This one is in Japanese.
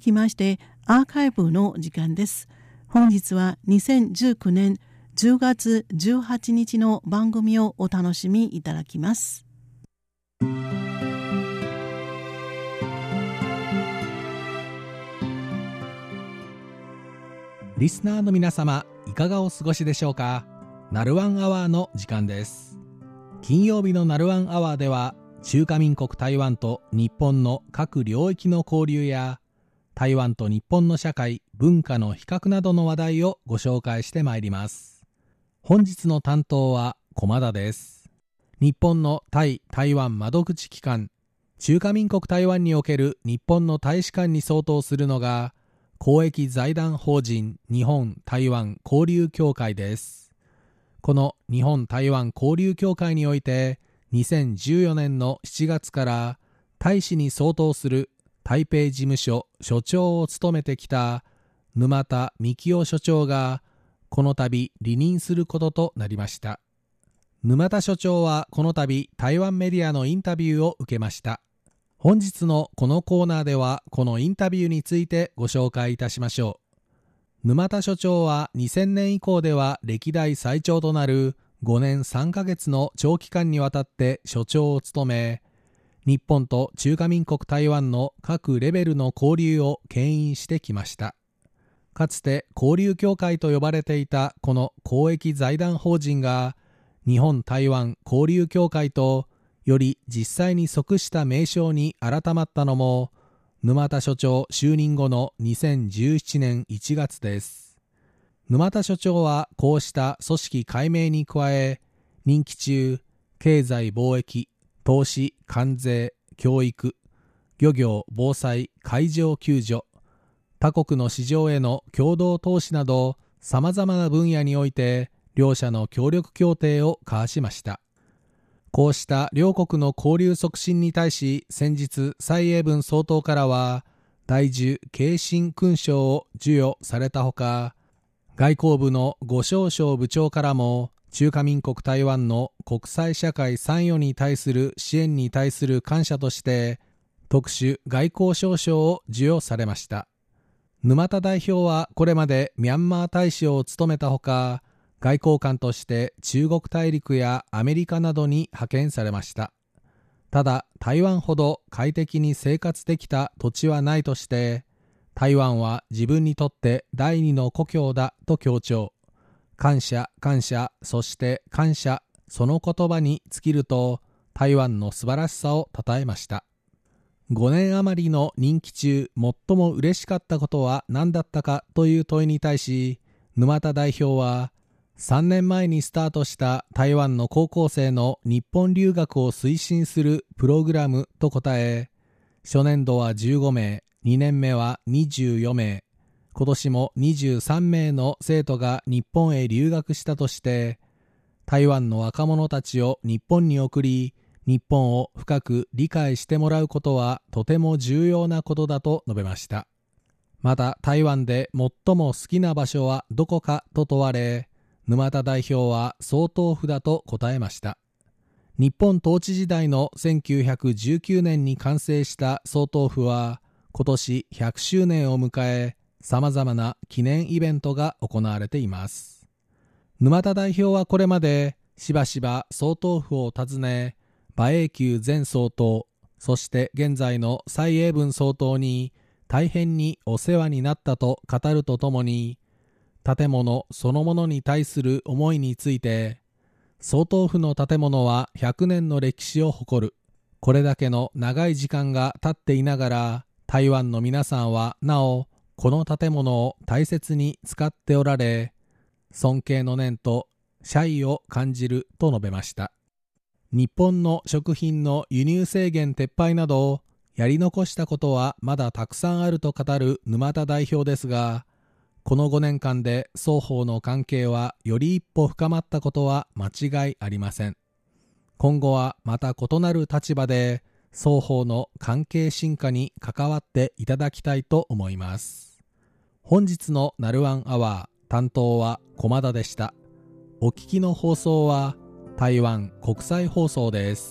きましてアーカイブの時間です。本日は2019年10月18日の番組をお楽しみいただきます。リスナーの皆様いかがお過ごしでしょうか？ナルワンアワーの時間です金曜日のナルワンアワーでは中華民国台湾と日本の各領域の交流や台湾と日本の社会文化の比較などの話題をご紹介してまいります。本日の担当は駒田です。日本の対台湾窓口機関中華民国台湾における日本の大使館に相当するのが公益財団法人日本台湾交流協会です。この日本台湾交流協会において2014年の7月から大使に相当する台北事務所所長を務めてきた沼田幹夫所長がこの度離任することとなりました。沼田所長はこの度台湾メディアのインタビューを受けました。本日のこのコーナーではこのインタビューについてご紹介いたしましょう。沼田所長は2000年以降では歴代最長となる5年3ヶ月の長期間にわたって所長を務め日本と中華民国台湾の各レベルの交流を牽引してきました。かつて交流協会と呼ばれていたこの公益財団法人が日本台湾交流協会とより実際に即した名称に改まったのも沼田所長就任後の2017年1月です。沼田所長はこうした組織解明に加え任期中経済貿易投資、関税、教育、漁業、防災、海上救助、他国の市場への共同投資など、様々な分野において、両者の協力協定を交わしました。こうした両国の交流促進に対し、先日、蔡英文総統からは、大樹慶信勲章を授与されたほか、外交部の五少将部長からも、中華民国台湾の国際社会参与に対する支援に対する感謝として特殊外交証書を授与されました。沼田代表はこれまでミャンマー大使を務めたほか外交官として中国大陸やアメリカなどに派遣されました。ただ台湾ほど快適に生活できた土地はないとして台湾は自分にとって第二の故郷だと強調。感謝、感謝、そして感謝、その言葉に尽きると台湾の素晴らしさを称えました。5年余りの任期中、最も嬉しかったことは何だったかという問いに対し、沼田代表は、3年前にスタートした台湾の高校生の日本留学を推進するプログラムと答え、初年度は15名、2年目は24名、今年も23名の生徒が日本へ留学したとして台湾の若者たちを日本に送り日本を深く理解してもらうことはとても重要なことだと述べました。また台湾で最も好きな場所はどこかと問われ沼田代表は総統府だと答えました。日本統治時代の1919年に完成した総統府は今年100周年を迎え様々な記念イベントが行われています。沼田代表はこれまでしばしば総統府を訪ね、馬英九前総統、そして現在の蔡英文総統に大変にお世話になったと語るとともに、建物そのものに対する思いについて、総統府の建物は100年の歴史を誇る。これだけの長い時間が経っていながら、台湾の皆さんはなおこの建物を大切に使っておられ、尊敬の念と謝意を感じると述べました。日本の食品の輸入制限撤廃などやり残したことはまだたくさんあると語る沼田代表ですが、この5年間で双方の関係はより一歩深まったことは間違いありません。今後はまた異なる立場で双方の関係進化に関わっていただきたいと思います。本日のナルワンアワー担当は駒田でした。お聞きの放送は台湾国際放送です。